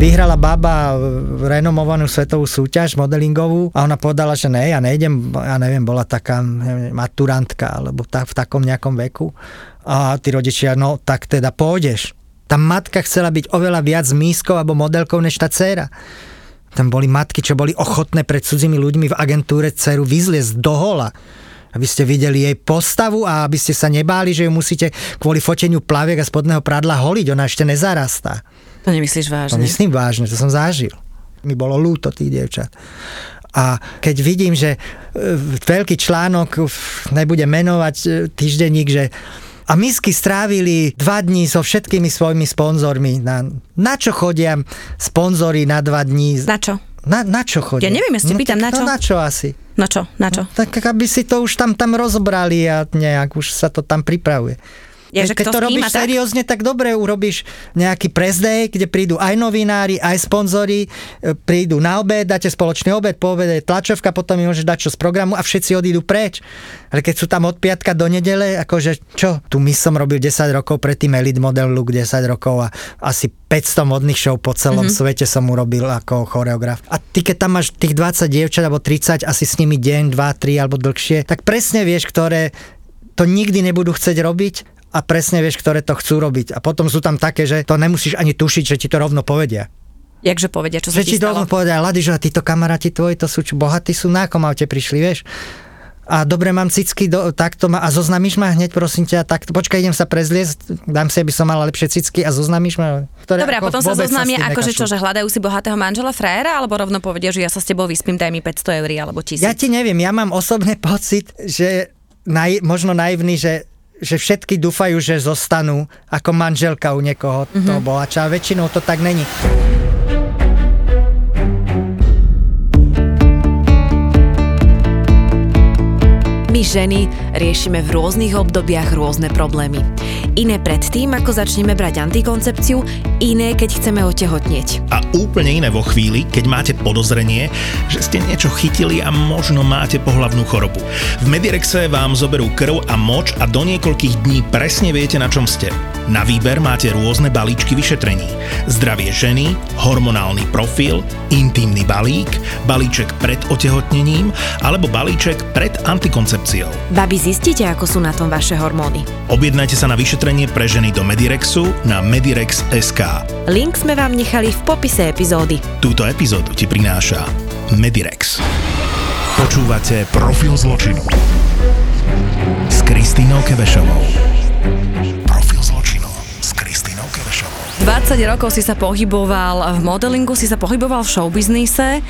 Vyhrala baba renomovanú svetovú súťaž modelingovú a ona povedala, že ne, ja nejdem, ja neviem, bola taká neviem, maturantka alebo tak, v takom nejakom veku. A tí rodičia, no tak teda pôjdeš. Tá matka chcela byť oveľa viac mískou alebo modelkou než tá dcéra. Tam boli matky, čo boli ochotné pred cudzími ľuďmi v agentúre dceru vyzliesť do hola aby ste videli jej postavu a aby ste sa nebáli, že ju musíte kvôli foteniu plaviek a spodného prádla holiť, ona ešte nezarastá. To nemyslíš vážne? To myslím vážne, to som zažil. Mi bolo lúto tých dievčat. A keď vidím, že e, veľký článok, nebude menovať e, týždenník, že a misky strávili dva dní so všetkými svojimi sponzormi. Na, na čo chodia sponzory na dva dní? Na čo? Na, na čo chodia? Ja neviem, ja si no, pýtam, na čo? No na čo asi? Na čo? Na čo? No, tak aby si to už tam, tam rozobrali a nejak už sa to tam pripravuje. Ja, že keď to robíš tak? seriózne, tak dobre urobíš nejaký press day, kde prídu aj novinári, aj sponzori, e, prídu na obed, dáte spoločný obed, po obede je tlačovka, potom mi môžeš dať čo z programu a všetci odídu preč. Ale keď sú tam od piatka do nedele, akože čo? Tu my som robil 10 rokov predtým Elite Model Look 10 rokov a asi 500 modných show po celom mm-hmm. svete som urobil ako choreograf. A ty keď tam máš tých 20 dievčat alebo 30, asi s nimi deň, 2, 3 alebo dlhšie, tak presne vieš, ktoré to nikdy nebudú chcieť robiť a presne vieš, ktoré to chcú robiť. A potom sú tam také, že to nemusíš ani tušiť, že ti to rovno povedia. Jakže povedia, čo sa že ti stalo? povedia, Lady, že títo kamaráti tvoji, to sú čo, bohatí sú, na akom aute prišli, vieš? a dobre mám cicky, do, takto ma, a zoznamíš ma hneď, prosím ťa, takto, počkaj, idem sa prezliesť, dám si, aby som mala lepšie cicky a zoznamíš ma. Ktoré Dobre, a potom sa zoznamia, akože čo, že hľadajú si bohatého manžela frajera, alebo rovno povedia, že ja sa s tebou vyspím, daj mi 500 eur alebo 1000. Ja ti neviem, ja mám osobný pocit, že naj, možno naivný, že že všetky dúfajú, že zostanú ako manželka u niekoho mm-hmm. toho bohača. A väčšinou to tak není. My ženy riešime v rôznych obdobiach rôzne problémy. Iné pred tým, ako začneme brať antikoncepciu, iné, keď chceme otehotnieť. A úplne iné vo chvíli, keď máte podozrenie, že ste niečo chytili a možno máte pohlavnú chorobu. V Medirexe vám zoberú krv a moč a do niekoľkých dní presne viete, na čom ste. Na výber máte rôzne balíčky vyšetrení. Zdravie ženy, hormonálny profil, intimný balík, balíček pred otehotnením alebo balíček pred antikoncepciou. Babi, zistíte, ako sú na tom vaše hormóny. Objednajte sa na vyšetrenie pre ženy do Medirexu na medirex.sk. Link sme vám nechali v popise epizódy. Túto epizódu ti prináša Medirex. Počúvate Profil zločinu s Kristínou Kebešovou. 20 rokov si sa pohyboval v modelingu, si sa pohyboval v showbiznise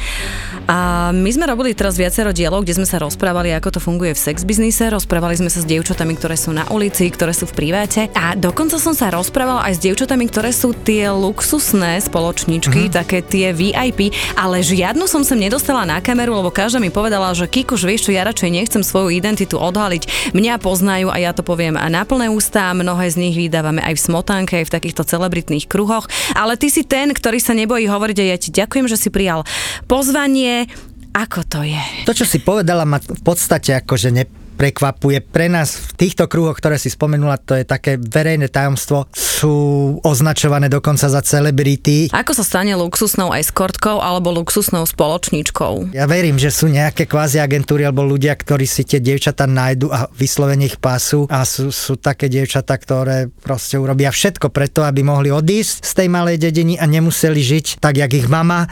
a my sme robili teraz viacero dielov, kde sme sa rozprávali, ako to funguje v sex biznise, rozprávali sme sa s dievčatami, ktoré sú na ulici, ktoré sú v priváte a dokonca som sa rozprávala aj s dievčatami, ktoré sú tie luxusné spoločničky, uh-huh. také tie VIP, ale žiadnu som sem nedostala na kameru, lebo každá mi povedala, že Kikuš, vieš čo, ja radšej nechcem svoju identitu odhaliť. Mňa poznajú a ja to poviem a na plné ústa, mnohé z nich vydávame aj v smotánke, aj v takýchto celebritných kruhoch, ale ty si ten, ktorý sa nebojí hovoriť a ja ti ďakujem, že si prijal pozvanie. Ako to je? To, čo si povedala, ma v podstate akože ne, prekvapuje. Pre nás v týchto kruhoch, ktoré si spomenula, to je také verejné tajomstvo, sú označované dokonca za celebrity. Ako sa stane luxusnou eskortkou alebo luxusnou spoločníčkou? Ja verím, že sú nejaké kvázi agentúry alebo ľudia, ktorí si tie dievčatá nájdu a vyslovene ich pásu a sú, sú také dievčatá, ktoré proste urobia všetko preto, aby mohli odísť z tej malej dediny a nemuseli žiť tak, jak ich mama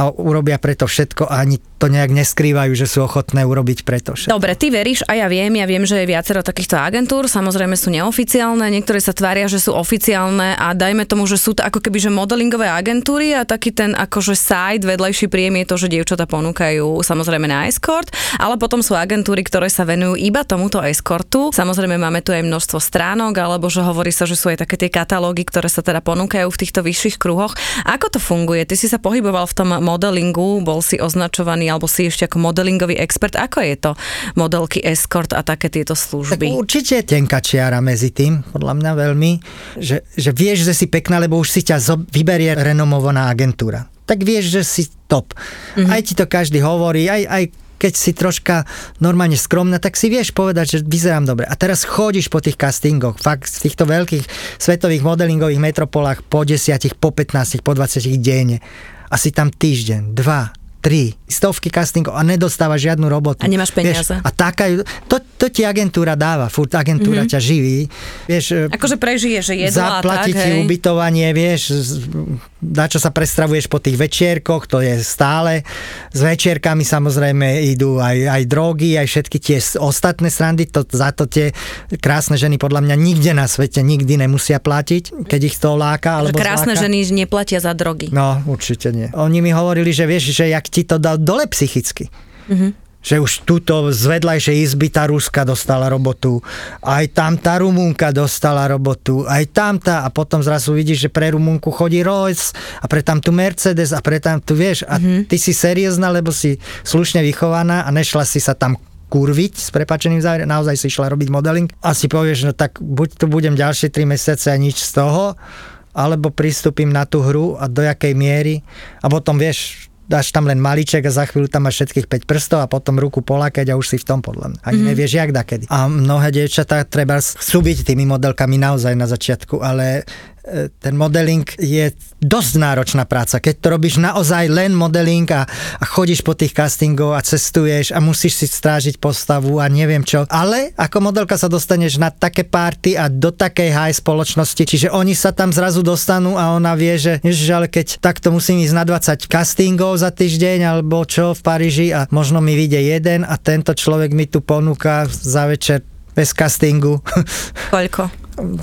a urobia preto všetko a ani to nejak neskrývajú, že sú ochotné urobiť preto všetko. Dobre, ty veríš a ja viem, ja viem, že je viacero takýchto agentúr, samozrejme sú neoficiálne, niektoré sa tvária, že sú oficiálne a dajme tomu, že sú to ako keby že modelingové agentúry a taký ten akože side, vedlejší príjem je to, že dievčatá ponúkajú samozrejme na escort, ale potom sú agentúry, ktoré sa venujú iba tomuto eskortu. Samozrejme máme tu aj množstvo stránok, alebo že hovorí sa, že sú aj také tie katalógy, ktoré sa teda ponúkajú v týchto vyšších kruhoch. Ako to funguje? Ty si sa pohyboval v tom modelingu, bol si označovaný, alebo si ešte ako modelingový expert. Ako je to modelky escort a také tieto Tak služby? určite je tenká čiara medzi tým, podľa mňa veľmi, že, že vieš, že si pekná, lebo už si ťa zo, vyberie renomovaná agentúra. Tak vieš, že si top. Mm-hmm. Aj ti to každý hovorí, aj, aj keď si troška normálne skromná, tak si vieš povedať, že vyzerám dobre. A teraz chodíš po tých castingoch, fakt v týchto veľkých svetových modelingových metropolách po 10, po 15, po 20 denne. A si tam týždeň, dva, tri, stovky castingov a nedostáva žiadnu robotu. A nemáš peniaze. Vieš, a taká, to, to ti agentúra dáva, furt agentúra mm-hmm. ťa živí. Vieš, e, Akože prežije, že jedlo tak, zaplatiť ti hej. ubytovanie, vieš, na čo sa prestravuješ po tých večierkoch, to je stále. S večierkami samozrejme idú aj, aj drogy, aj všetky tie ostatné srandy, to, za to tie krásne ženy podľa mňa nikde na svete nikdy nemusia platiť, keď ich to láka. Alebo krásne zláka. ženy neplatia za drogy. No, určite nie. Oni mi hovorili, že vieš, že jak ti to dal dole psychicky. Mm-hmm. Že už túto z vedľajšej izby tá Ruska dostala robotu, aj tam tá Rumúnka dostala robotu, aj tam tá a potom zrazu vidíš, že pre Rumúnku chodí Rolls a pre tam tu Mercedes a pre tam tu vieš a mm-hmm. ty si seriózna, lebo si slušne vychovaná a nešla si sa tam kurviť s prepačeným záver, naozaj si išla robiť modeling a si povieš, no tak buď tu budem ďalšie 3 mesiace a nič z toho, alebo pristúpim na tú hru a do jakej miery a potom vieš, dáš tam len maliček a za chvíľu tam máš všetkých 5 prstov a potom ruku polákať a už si v tom podľa mňa. Ani mm. nevieš, jak da kedy. A mnohé dievčatá treba chcú byť tými modelkami naozaj na začiatku, ale ten modeling je dosť náročná práca. Keď to robíš naozaj len modeling a, a chodíš po tých castingov a cestuješ a musíš si strážiť postavu a neviem čo. Ale ako modelka sa dostaneš na také party a do takej high spoločnosti, čiže oni sa tam zrazu dostanú a ona vie, že ježiš, ale keď takto musím ísť na 20 castingov za týždeň alebo čo v Paríži a možno mi vyjde jeden a tento človek mi tu ponúka za večer bez castingu Koľko?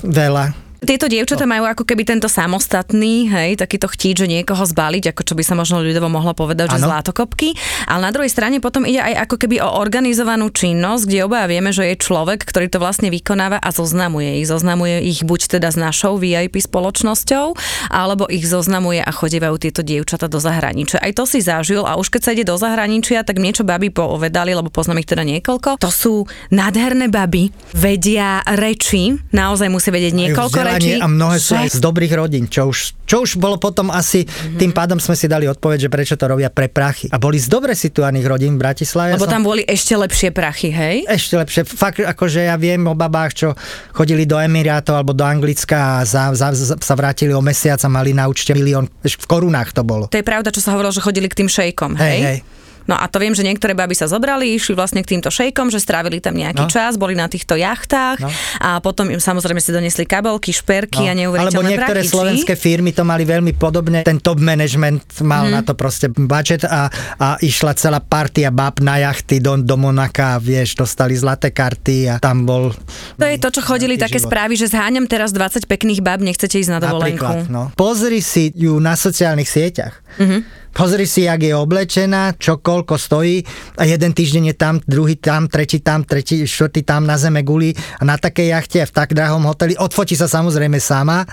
veľa. Tieto dievčatá majú ako keby tento samostatný, hej, takýto chtít, že niekoho zbaliť, ako čo by sa možno ľudovo mohlo povedať, že Áno. zlátokopky. Ale na druhej strane potom ide aj ako keby o organizovanú činnosť, kde obaja vieme, že je človek, ktorý to vlastne vykonáva a zoznamuje ich. Zoznamuje ich buď teda s našou VIP spoločnosťou, alebo ich zoznamuje a chodívajú tieto dievčata do zahraničia. Aj to si zažil a už keď sa ide do zahraničia, tak niečo baby povedali, lebo poznám ich teda niekoľko. To sú nádherné baby, vedia reči, naozaj musia vedieť niekoľko vzdelanie a mnohé sú aj z dobrých rodín, čo už, čo už bolo potom asi, mm-hmm. tým pádom sme si dali odpoveď, že prečo to robia pre prachy. A boli z dobre situárnych rodín v Bratislave. Lebo som- tam boli ešte lepšie prachy, hej? ešte lepšie. Fakt, akože ja viem o babách, čo chodili do Emirátov alebo do Anglicka a za, za, za, sa vrátili o mesiac a mali na účte milión, v korunách to bolo. To je pravda, čo sa hovorilo, že chodili k tým šejkom, hej? Hej, hej. No a to viem, že niektoré baby sa zobrali, išli vlastne k týmto šejkom, že strávili tam No. nejaký čas, boli na týchto jachtách No. a potom im samozrejme si donesli kabelky, šperky a Alebo neuveriteľné niektoré prachy, či? slovenské firmy to mali veľmi podobne. Ten top management mal mm. na to proste budget a, a išla celá partia bab na jachty do, do Monaka, vieš, dostali zlaté karty a tam bol... To je to, čo chodili také život. správy, že zháňam teraz 20 pekných bab, nechcete ísť na Napríklad, dovolenku. no. Pozri si ju na sociálnych sieťach. Mm-hmm. Pozri si, jak je oblečená, čo koľko stojí a jeden týždeň je tam, druhý tam, tretí tam, tretí, štvrtý tam na zeme guli a na takej jachte v tak drahom hoteli. Odfotí sa samozrejme sama,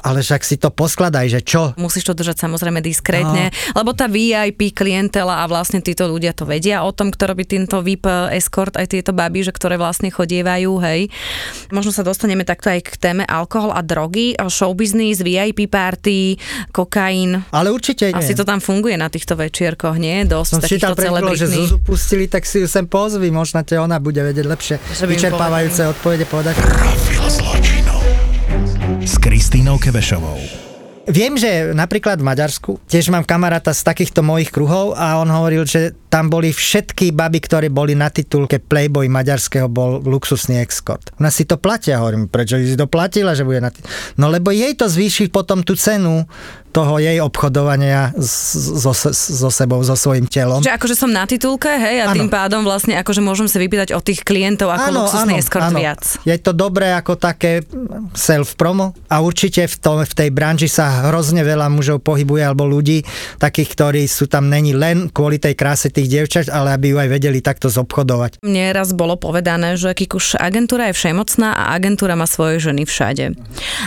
ale však si to poskladaj, že čo? Musíš to držať samozrejme diskrétne, no. lebo tá VIP klientela a vlastne títo ľudia to vedia o tom, kto robí týmto VIP escort, aj tieto baby, že ktoré vlastne chodievajú, hej. Možno sa dostaneme takto aj k téme alkohol a drogy, showbiznis, VIP party, kokain. Ale určite nie. Asi to tam funguje na týchto večierkoch, nie? Dosť Som takýchto chvíľou, že celebritných. Zuzu pustili, tak si ju sem pozvi, možno te ona bude vedieť lepšie vyčerpávajúce odpovede povedať. Profil zločinov. S Kevešovou. Viem, že napríklad v Maďarsku, tiež mám kamaráta z takýchto mojich kruhov a on hovoril, že tam boli všetky baby, ktoré boli na titulke Playboy maďarského, bol luxusný escort. Ona si to platia, hovorím, prečo si to platila, že bude na tit- No lebo jej to zvýši potom tú cenu toho jej obchodovania so, so, sebou, so svojím telom. Že akože som na titulke, hej, a Áno. tým pádom vlastne akože môžem sa vypýtať od tých klientov ako luxusný escort viac. Je to dobré ako také self-promo a určite v, tom, v tej branži sa hrozne veľa mužov pohybuje alebo ľudí, takých, ktorí sú tam není len kvôli tej kráse tých dievčat, ale aby ju aj vedeli takto zobchodovať. Mne raz bolo povedané, že Kikuš agentúra je všemocná a agentúra má svoje ženy všade.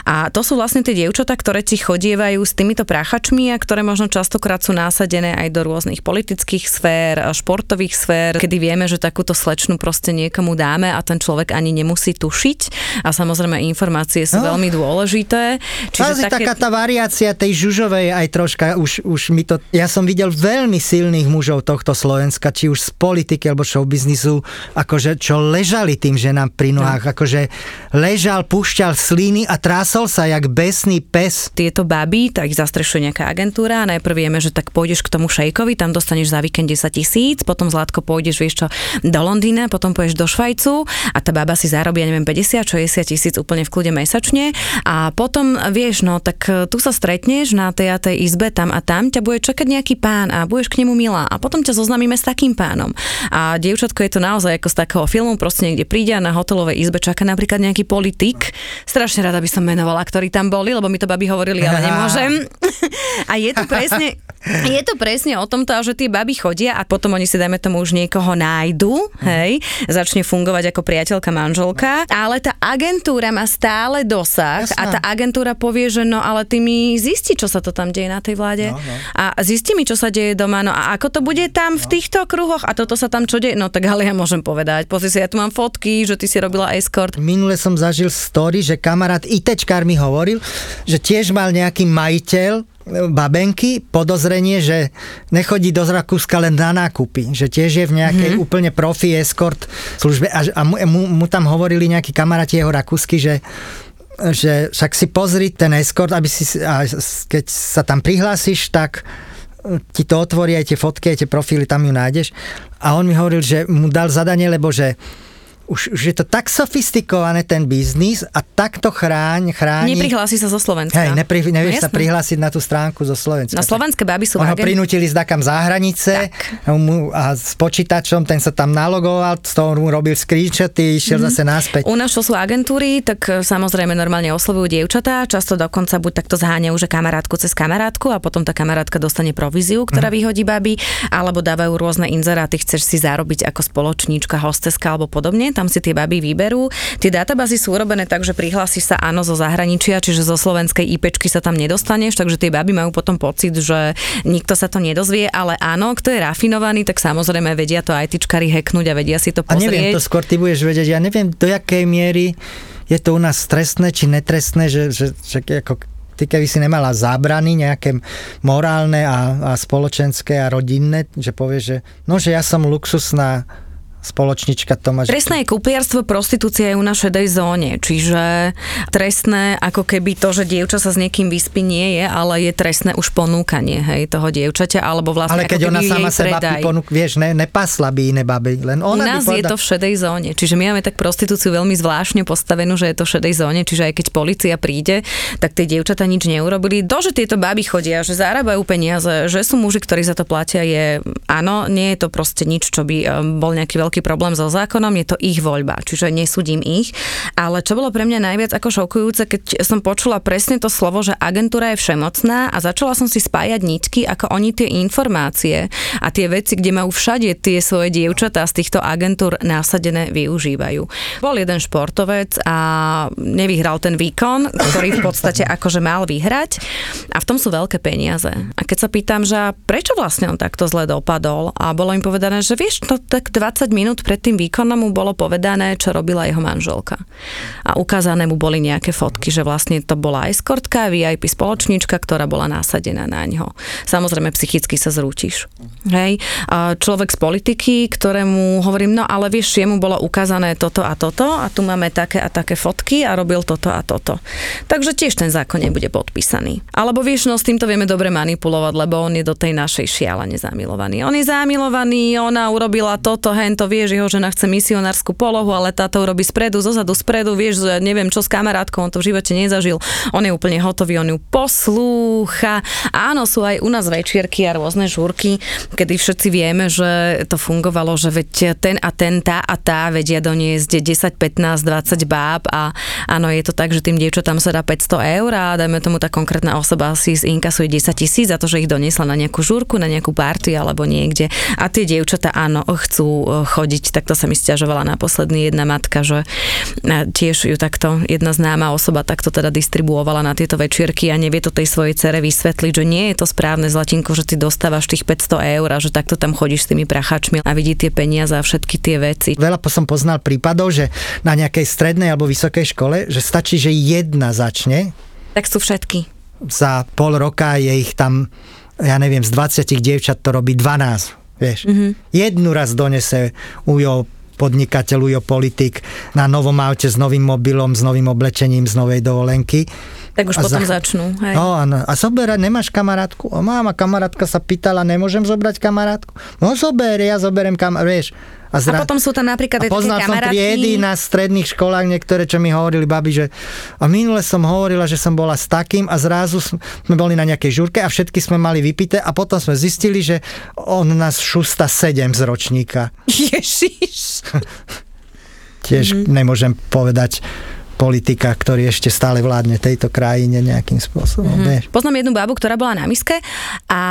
A to sú vlastne tie dievčatá, ktoré ti chodievajú s týmito práchačmi a ktoré možno častokrát sú násadené aj do rôznych politických sfér, športových sfér, kedy vieme, že takúto slečnu proste niekomu dáme a ten človek ani nemusí tušiť. A samozrejme informácie sú No. veľmi dôležité. Čiže také... taká tá variácia tej žužovej aj troška, už, už mi to... Ja som videl veľmi silných mužov tohto Slovenska, či už z politiky alebo showbiznisu, akože čo ležali tým ženám pri nohách, no. akože ležal, pušťal sliny a trásol sa jak besný pes. tieto baby, tak ich zastrešuje nejaká agentúra. Najprv vieme, že tak pôjdeš k tomu šejkovi, tam dostaneš za víkend 10 tisíc, potom Zlatko pôjdeš, vieš čo, do Londýna, potom pôjdeš do Švajcu a tá baba si zarobí, ja neviem, 50, 60 tisíc úplne v kľude mesačne a potom, vieš, no tak e, tu sa stretneš na tej a tej izbe tam a tam, ťa bude čakať nejaký pán a budeš k nemu milá a potom ťa zoznamíme s takým pánom. A dievčatko je to naozaj ako z takého filmu, proste niekde príde a na hotelovej izbe čaká napríklad nejaký politik. Strašne rada by som menovala, ktorí tam boli, lebo mi to baby hovorili, ale nemôžem. A je to presne, je to presne o tomto, že tie baby chodia a potom oni si, dajme tomu, už niekoho nájdu, hej, začne fungovať ako priateľka, manželka, ale tá agentúra má stále dosah Jasná. a tá agentúra povie, že no ale ty mi zisti, čo sa to tam deje na tej vláde No, no. a zisti mi, čo sa deje doma, no a ako to bude tam v týchto kruhoch a toto sa tam čo deje, no tak ale ja môžem povedať, pozri si, ja tu mám fotky, že ty si robila escort. Minule som zažil story, že kamarát ITčkár mi hovoril, že tiež mal nejaký majiteľ e, babenky podozrenie, že nechodí do Rakúska len na nákupy, že tiež je v nejakej mm-hmm. úplne profi escort službe a, a mu, mu, mu tam hovorili nejakí kamaráti jeho rakúsky, že že však si pozri ten escort, aby si, a keď sa tam prihlásiš, tak ti to otvorí aj tie fotky, aj tie profily, tam ju nájdeš. A on mi hovoril, že mu dal zadanie, lebo že už, už je to tak sofistikované ten biznis a takto chráň, chráni... Neprihlási sa zo Slovenska. Hej, nepri, nevieš No sa prihlásiť na tú stránku zo Slovenska. Na slovenské baby sú On ho agent- prinútili ísť takam za hranice a mu- a s počítačom, ten sa tam nalogoval, z toho mu robil screenshoty, išiel mm-hmm. zase naspäť. U nás, čo sú agentúry, tak e, samozrejme normálne oslovujú dievčatá, často dokonca buď takto zháňajú, že kamarátku cez kamarátku a potom tá kamarátka dostane províziu, ktorá Mhm. vyhodí baby, alebo dávajú rôzne inzeráty, chceš si zarobiť ako spoločníčka, hosteska alebo podobne, tam si tie baby vyberú. Tie databázy sú urobené tak, že prihlásiš sa áno zo zahraničia, čiže zo slovenskej IPčky sa tam nedostaneš, takže tie baby majú potom pocit, že nikto sa to nedozvie, ale áno, kto je rafinovaný, tak samozrejme vedia to ITčkari hacknúť a vedia si to A pozrieť. neviem, to skôr ty budeš vedieť, ja neviem, do jakej miery je to u nás trestné či netrestné, že, že, že ako ty keby si nemala zábrany nejaké morálne a, a spoločenské a rodinné, že povieš, že no, že ja som luxusná spoločnička Tomáš. Trestné je kúpliarstvo, prostitúcia je u nás šedej zóne, čiže trestné ako keby to, že dievča sa s niekým vyspí nie je, ale je trestné už ponúkanie hej, toho dievčaťa, alebo vlastne Ale keď ona sama seba predaj. ponúk, vieš, ne, nepasla by iné baby, len U ona nás by je to v šedej zóne, čiže my máme tak prostitúciu veľmi zvláštne postavenú, že je to v šedej zóne, čiže aj keď policia príde, tak tie dievčatá nič neurobili. To, že tieto baby chodia, že zarábajú peniaze, že sú muži, ktorí za to platia, je áno, nie je to proste nič, čo by um, bol nejaký veľký problém so zákonom, je to ich voľba, čiže nesúdim ich. Ale čo bolo pre mňa najviac ako šokujúce, keď som počula presne to slovo, že agentúra je všemocná a začala som si spájať nitky, ako oni tie informácie a tie veci, kde majú všade tie svoje dievčatá z týchto agentúr násadené využívajú. Bol jeden športovec a nevyhral ten výkon, ktorý v podstate akože mal vyhrať a v tom sú veľké peniaze. A keď sa pýtam, že prečo vlastne on takto zle dopadol a bolo im povedané, že vieš, to tak 20 minút pred tým výkonom mu bolo povedané, čo robila jeho manželka. A ukázané mu boli nejaké fotky, že vlastne to bola eskortka, VIP spoločníčka, ktorá bola násadená na ňo. Samozrejme, psychicky sa zrútiš. Hej. Človek z politiky, ktorému hovorím, no ale vieš, jemu bolo ukázané toto a toto a tu máme také a také fotky a robil toto a toto. Takže tiež ten zákon nebude podpísaný. Alebo vieš, no s týmto vieme dobre manipulovať, lebo on je do tej našej šialene zamilovaný. On je zamilovaný, ona urobila toto, hento, vieš, jeho žena chce misionárskú polohu, ale táto robí spredu, zozadu, spredu, vieš, neviem čo s kamarátkou, on to v živote nezažil. On je úplne hotový, on ju poslúcha. Áno, sú aj u nás večierky a rôzne žúrky, kedy všetci vieme, že to fungovalo, že veď ten a ten, tá a tá vedia doniesť 10, 15, 20 báb a áno, je to tak, že tým dievčatám sa dá 500 eur a dajme tomu tá konkrétna osoba si inkasuje 10 tisíc za to, že ich doniesla na nejakú žúrku, na nejakú party alebo niekde. A tie dievčatá áno, chcú e, chodiť, tak to sa mi stiažovala naposledný jedna matka, že e, tiež ju takto jedna známa osoba takto teda distribuovala na tieto večierky a nevie to tej svojej cere vysvetliť, že nie je to správne zlatinko, že ty dostávaš tých 500 eur a že takto tam chodíš s tými prachačmi a vidí tie peniaze a všetky tie veci. Veľa som poznal prípadov, že na nejakej strednej alebo vysokej škole, že stačí, že jedna začne. Tak sú všetky. Za pol roka je ich tam, ja neviem, z 20 dievčat to robí 12. Vieš. Mm-hmm. Jednu raz donese ujo podnikateľ, ujo politik na novom aute s novým mobilom, s novým oblečením, z novej dovolenky. Tak už A potom za- začnú. Hej. No, áno. A zoberať, nemáš kamarátku? O, máma, kamarátka sa pýtala, nemôžem zobrať kamarátku? No zober, ja zoberiem kamarátku, vieš. A potom sú tam napríklad a aj poznal som triedy kamarátky. na stredných školách, niektoré, čo mi hovorili babi, že a minule som hovorila, že som bola s takým a zrazu sme boli na nejakej žurke a všetky sme mali vypité a potom sme zistili, že on nás šusta sedem z ročníka. Ježiš. Tiež mm-hmm. nemôžem povedať politika, ktorý ešte stále vládne tejto krajine nejakým spôsobom. Mm-hmm. Vieš. Poznám jednu babu, ktorá bola na miske a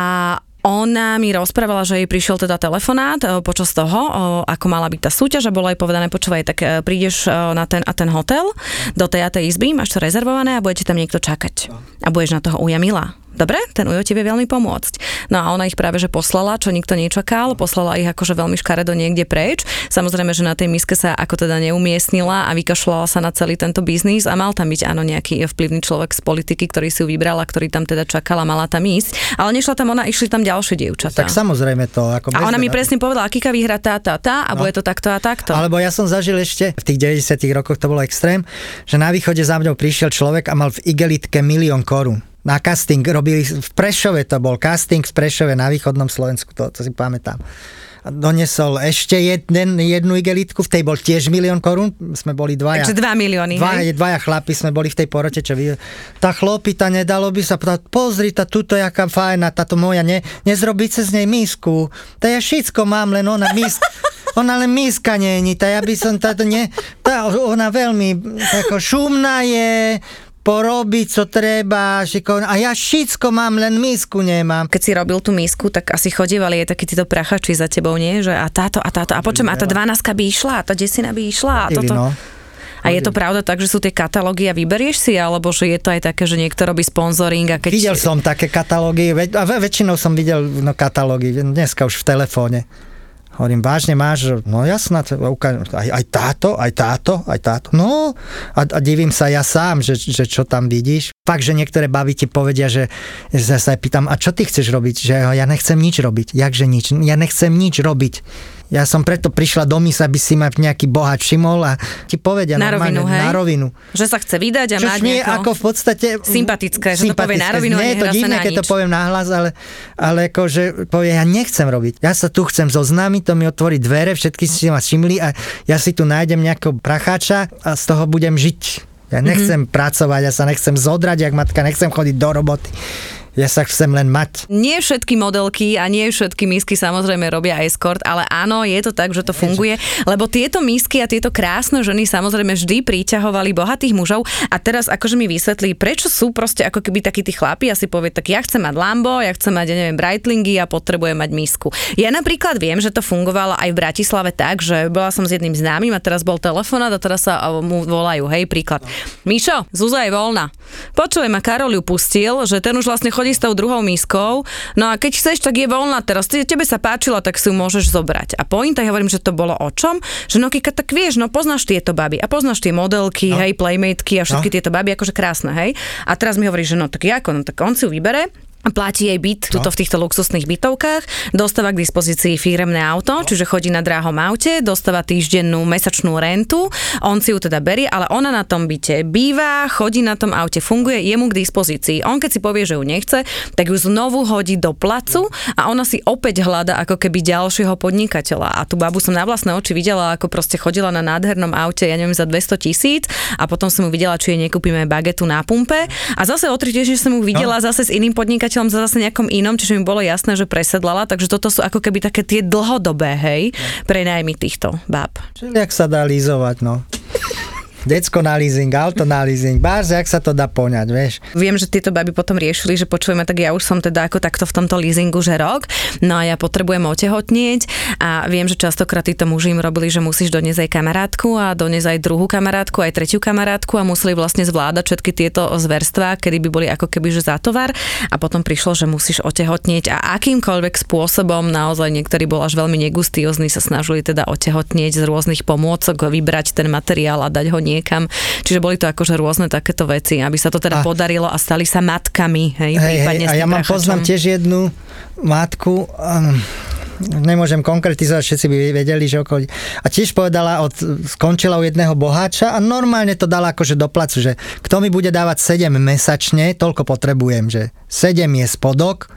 ona mi rozprávala, že jej prišiel teda telefonát e, počas toho, o, ako mala byť tá súťaž a bolo jej povedané, počúvaj, tak e, prídeš e, na ten a ten hotel, do tej a tej izby, máš to rezervované a budete tam niekto čakať. A budeš na toho uja milá. Dobre, ten ujo ti vie veľmi pomôcť. No a ona ich práve že poslala, čo nikto nečakal, poslala ich akože veľmi škaredo niekde preč. Samozrejme, že na tej miske sa ako teda neumiestnila a vykašľala sa na celý tento biznis a mal tam byť áno nejaký vplyvný človek z politiky, ktorý si ju vybral a ktorý tam teda čakal a mala tam ísť. Ale nešla tam ona, išli tam ďalšie dievčatá. Tak samozrejme to. Ako a ona mi debaty. presne povedala, Kika vyhrá tá, tá, tá a No. bude to takto a takto. Alebo ja som zažil ešte, v tých 90 rokoch to bolo extrém, že na východe za mňou prišiel človek a mal v igelitke milión korún. Na casting robili, v Prešove to bol casting v Prešove na východnom Slovensku, to, to si pamätám. Donesol ešte jeden, jednu igelitku, v tej bol tiež milión korún, sme boli dvaja. Takže 2 milióny, Dvaja, hej? dvaja chlapi sme boli v tej porote, čo vy... Tá chlopita, nedalo by sa povedať, pozri, tá tuto jaká fajná, táto moja, ne, nezrobí cez nej misku. Tá ja všetko mám, len ona mis... Ona len miska není, tá ja by som táto ne... Tá, ona veľmi ako šumná je, porobiť, co treba, šikovná. A ja všetko mám, len misku nemám. keď si robil tú misku, tak asi chodievali aj takí títo prachači za tebou, nie? Že a táto a táto. A počom, a tá 12 by išla, a tá desina by išla. A, toto. no. a je to pravda tak, že sú tie katalógy a vyberieš si, alebo že je to aj také, že niekto robí sponzoring a keď... Videl som také katalógy, a väčšinou som videl no, katalógy, dneska už v telefóne. Hovorím, vážne máš? No jasná, aj, aj táto, aj táto, aj táto. No a, a divím sa ja sám, že, že čo tam vidíš. Fakt, že niektoré baby ti povedia, že, že sa pýtam, a čo ty chceš robiť? Že ja nechcem nič robiť. Jakže nič? Ja nechcem nič robiť. Ja som preto prišla do mys, aby si ma nejaký bohač všimol a ti povedia Na rovinu, hej? na rovinu. Že sa chce vydať a Čo mať nejako... ako v podstate... Sympatické, že to povie na rovinu Nie je to divné, keď to poviem nahlas, ale, ale akože povie, ja nechcem robiť. Ja sa tu chcem zoznámiť, to mi otvorí dvere, všetky si ma všimli a ja si tu nájdem nejakého pracháča a z toho budem žiť. Ja nechcem mm-hmm. pracovať, ja sa nechcem zodrať, jak matka, nechcem chodiť do roboty. Ja sa chcem len mať. Nie všetky modelky a nie všetky misky samozrejme robia escort, ale áno, je to tak, že to funguje, lebo tieto misky a tieto krásne ženy samozrejme vždy priťahovali bohatých mužov a teraz akože mi vysvetlí, prečo sú proste ako keby takí tí chlapi a si povie, tak ja chcem mať Lambo, ja chcem mať, ja neviem, Breitlingy a potrebujem mať misku. Ja napríklad viem, že to fungovalo aj v Bratislave tak, že bola som s jedným známym a teraz bol telefonát a teraz sa a, mu volajú, hej, príklad. Mišo, Zúza je voľná. Počujem, a Karol ju pustil, že ten už vlastne s tou druhou miskou. No a keď chceš, tak je voľná teraz. Ty, tebe sa páčila, tak si ju môžeš zobrať. A pointa, ja hovorím, že to bolo o čom? Že no Kika, tak vieš, no poznáš tieto baby a poznáš tie modelky, no. hej, playmateky a všetky no. tieto baby, akože krásne, hej. A teraz mi hovorí, že no tak ako, no tak on si ju vybere platí jej byt tuto v týchto luxusných bytovkách, dostáva k dispozícii firemné auto, čiže chodí na drahom aute, dostáva týždennú mesačnú rentu, on si ju teda berie, ale ona na tom byte býva, chodí na tom aute, funguje, je mu k dispozícii. On keď si povie, že ju nechce, tak ju znovu hodí do placu a ona si opäť hľada ako keby ďalšieho podnikateľa. A tú babu som na vlastné oči videla, ako proste chodila na nádhernom aute, ja neviem, za 200 tisíc a potom som mu videla, či jej nekúpime bagetu na pumpe. A zase o tri som ju videla no. zase s iným podnikateľom podnikateľom za zase nejakom inom, čiže mi bolo jasné, že presedlala, takže toto sú ako keby také tie dlhodobé, hej, prenajmy týchto báb. Čiže jak sa dá lízovať, no decko na leasing, auto na leasing, bárs, jak sa to dá poňať, vieš. Viem, že tieto baby potom riešili, že počujeme, tak ja už som teda ako takto v tomto leasingu, že rok, no a ja potrebujem otehotnieť a viem, že častokrát títo muži im robili, že musíš doniesť aj kamarátku a doniesť aj druhú kamarátku, aj tretiu kamarátku a museli vlastne zvládať všetky tieto zverstvá, kedy by boli ako keby že za tovar a potom prišlo, že musíš otehotnieť a akýmkoľvek spôsobom, naozaj niektorí bol až veľmi negustíozny, sa snažili teda otehotnieť z rôznych pomôcok, vybrať ten materiál a dať ho niekam. Čiže boli to akože rôzne takéto veci, aby sa to teda a, podarilo a stali sa matkami. Hej, hej, hej, a ja mám poznám tiež jednu matku, um, nemôžem konkretizovať, všetci by vedeli, že okolo... A tiež povedala, od, skončila u jedného boháča a normálne to dala akože do placu, že kto mi bude dávať 7 mesačne, toľko potrebujem, že 7 je spodok,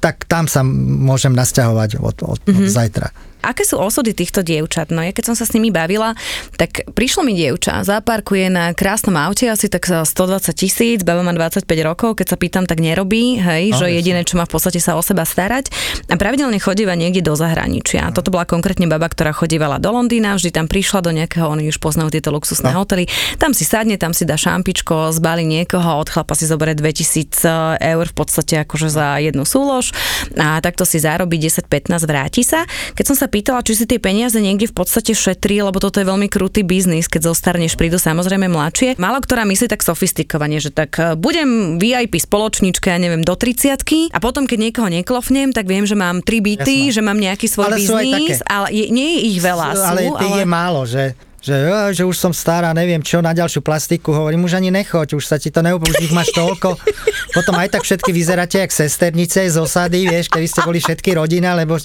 tak tam sa môžem nasťahovať od, od, mm-hmm. od mhm. zajtra aké sú osudy týchto dievčat? No ja keď som sa s nimi bavila, tak prišlo mi dievča, zaparkuje na krásnom aute asi tak 120 tisíc, baba má 25 rokov, keď sa pýtam, tak nerobí, hej, no, že jediné, čo má v podstate sa o seba starať a pravidelne chodíva niekde do zahraničia. No. Toto bola konkrétne baba, ktorá chodívala do Londýna, vždy tam prišla do nejakého, oni už poznajú tieto luxusné no. hotely, tam si sadne, tam si dá šampičko, zbali niekoho, od chlapa si zoberie 2000 eur v podstate akože za jednu súlož a takto si zarobí 10-15, vráti sa. Keď som sa pýtala, či si tie peniaze niekde v podstate šetrí, lebo toto je veľmi krutý biznis, keď zostarneš, prídu samozrejme mladšie. Málo ktorá myslí tak sofistikovane, že tak e, budem VIP spoločnička, ja neviem, do 30 a potom, keď niekoho neklofnem, tak viem, že mám tri byty, Jasné. že mám nejaký svoj ale biznis, ale je, nie je ich veľa. Ale sú, tých ale... je málo, že že, že už som stará, neviem čo, na ďalšiu plastiku, hovorím, už ani nechoď, už sa ti to už ich máš toľko. Potom aj tak všetky vyzeráte jak sesternice z osady, vieš, keby ste boli všetky rodina, lebo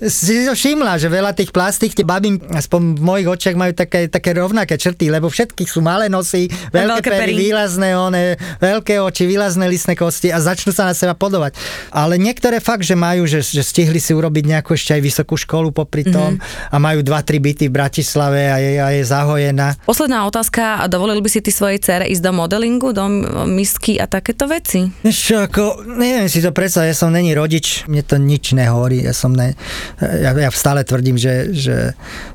si to všimla, že veľa tých plastik, tie babím, aspoň v mojich očiach majú také, také rovnaké črty, lebo všetkých sú malé nosy, veľké, veľké pery, výlazné one, veľké oči, výlazné listné kosti a začnú sa na seba podobať. Ale niektoré fakt, že majú, že, že stihli si urobiť nejakú ešte aj vysokú školu popri tom mm-hmm. a majú 2-3 byty v Bratislave a je, a je zahojená. Posledná otázka, dovolil by si ty svojej cere ísť do modelingu, do misky a takéto veci? Čo, ako, neviem si to predsa, ja som není rodič, mne to nič nehovorí, ja som ne, ja, ja stále tvrdím, že, že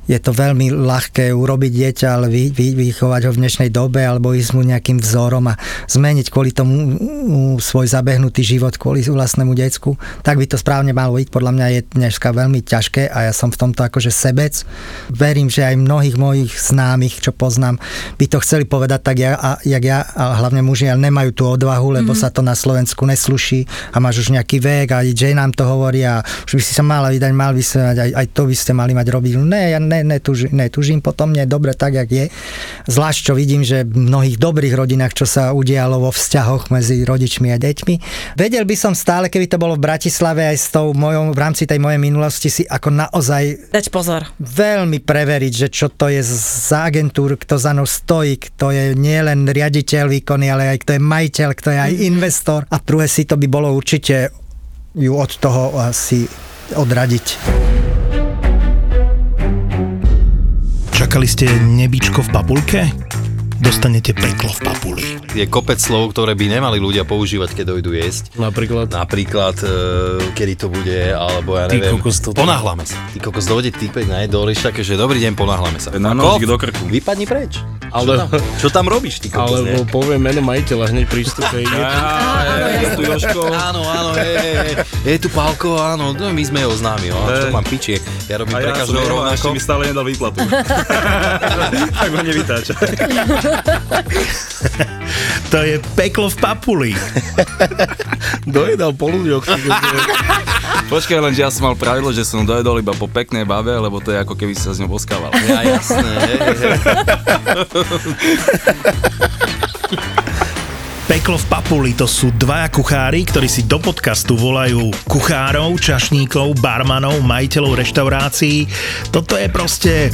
je to veľmi ľahké urobiť dieťa, ale vy, vy, vychovať ho v dnešnej dobe alebo ísť mu nejakým vzorom a zmeniť kvôli tomu svoj zabehnutý život kvôli vlastnému decku, tak by to správne malo byť. Podľa mňa je dneska veľmi ťažké a ja som v tomto akože sebec. Verím, že aj mnohých mojich mojich známych, čo poznám, by to chceli povedať tak, ja, a, jak ja, a hlavne muži, ale nemajú tú odvahu, lebo mm-hmm. sa to na Slovensku nesluší a máš už nejaký vek a Jay nám to hovorí a už by si sa mala vydať, mal sa aj, aj to by ste mali mať robiť. Ne, ja ne, netužím, netužím potom, je dobre tak, jak je. Zvlášť, čo vidím, že v mnohých dobrých rodinách, čo sa udialo vo vzťahoch medzi rodičmi a deťmi. Vedel by som stále, keby to bolo v Bratislave aj s tou mojou, v rámci tej mojej minulosti si ako naozaj dať pozor. Veľmi preveriť, že čo to je za agentúru, kto za mnou stojí, kto je nielen riaditeľ výkony, ale aj kto je majiteľ, kto je aj mhm. investor. A druhé si to by bolo určite ju od toho asi odradiť. Čakali ste nebičko v papulke? Dostanete peklo v papuli je kopec slov, ktoré by nemali ľudia používať, keď dojdu jesť. Napríklad? Napríklad, e, kedy to bude, alebo ja neviem. Ty kokos to... Ponáhlame sa. Ty kokos dojde týpek na jedoliš také, že dobrý deň, ponáhlame sa. Na nožík do krku. Vypadni preč. Ale, čo, tam, čo tam robíš, ty kokos, Alebo ne? poviem meno majiteľa hneď prístupe. je tu Joško. Áno, áno, je, tu Pálko, áno, no, my sme ho známi, no, čo mám pičie. Ja robím pre každého rovnako. A mi stále nedal výplatu. tak ma nevytáča. To je peklo v papuli. Dojedal po ľuďoch. Počkaj, len, že ja som mal pravidlo, že som dojedol iba po peknej bave, lebo to je ako keby sa s ňou boskával. Ja, jasné. Peklo v Papuli to sú dvaja kuchári, ktorí si do podcastu volajú kuchárov, čašníkov, barmanov, majiteľov reštaurácií. Toto je proste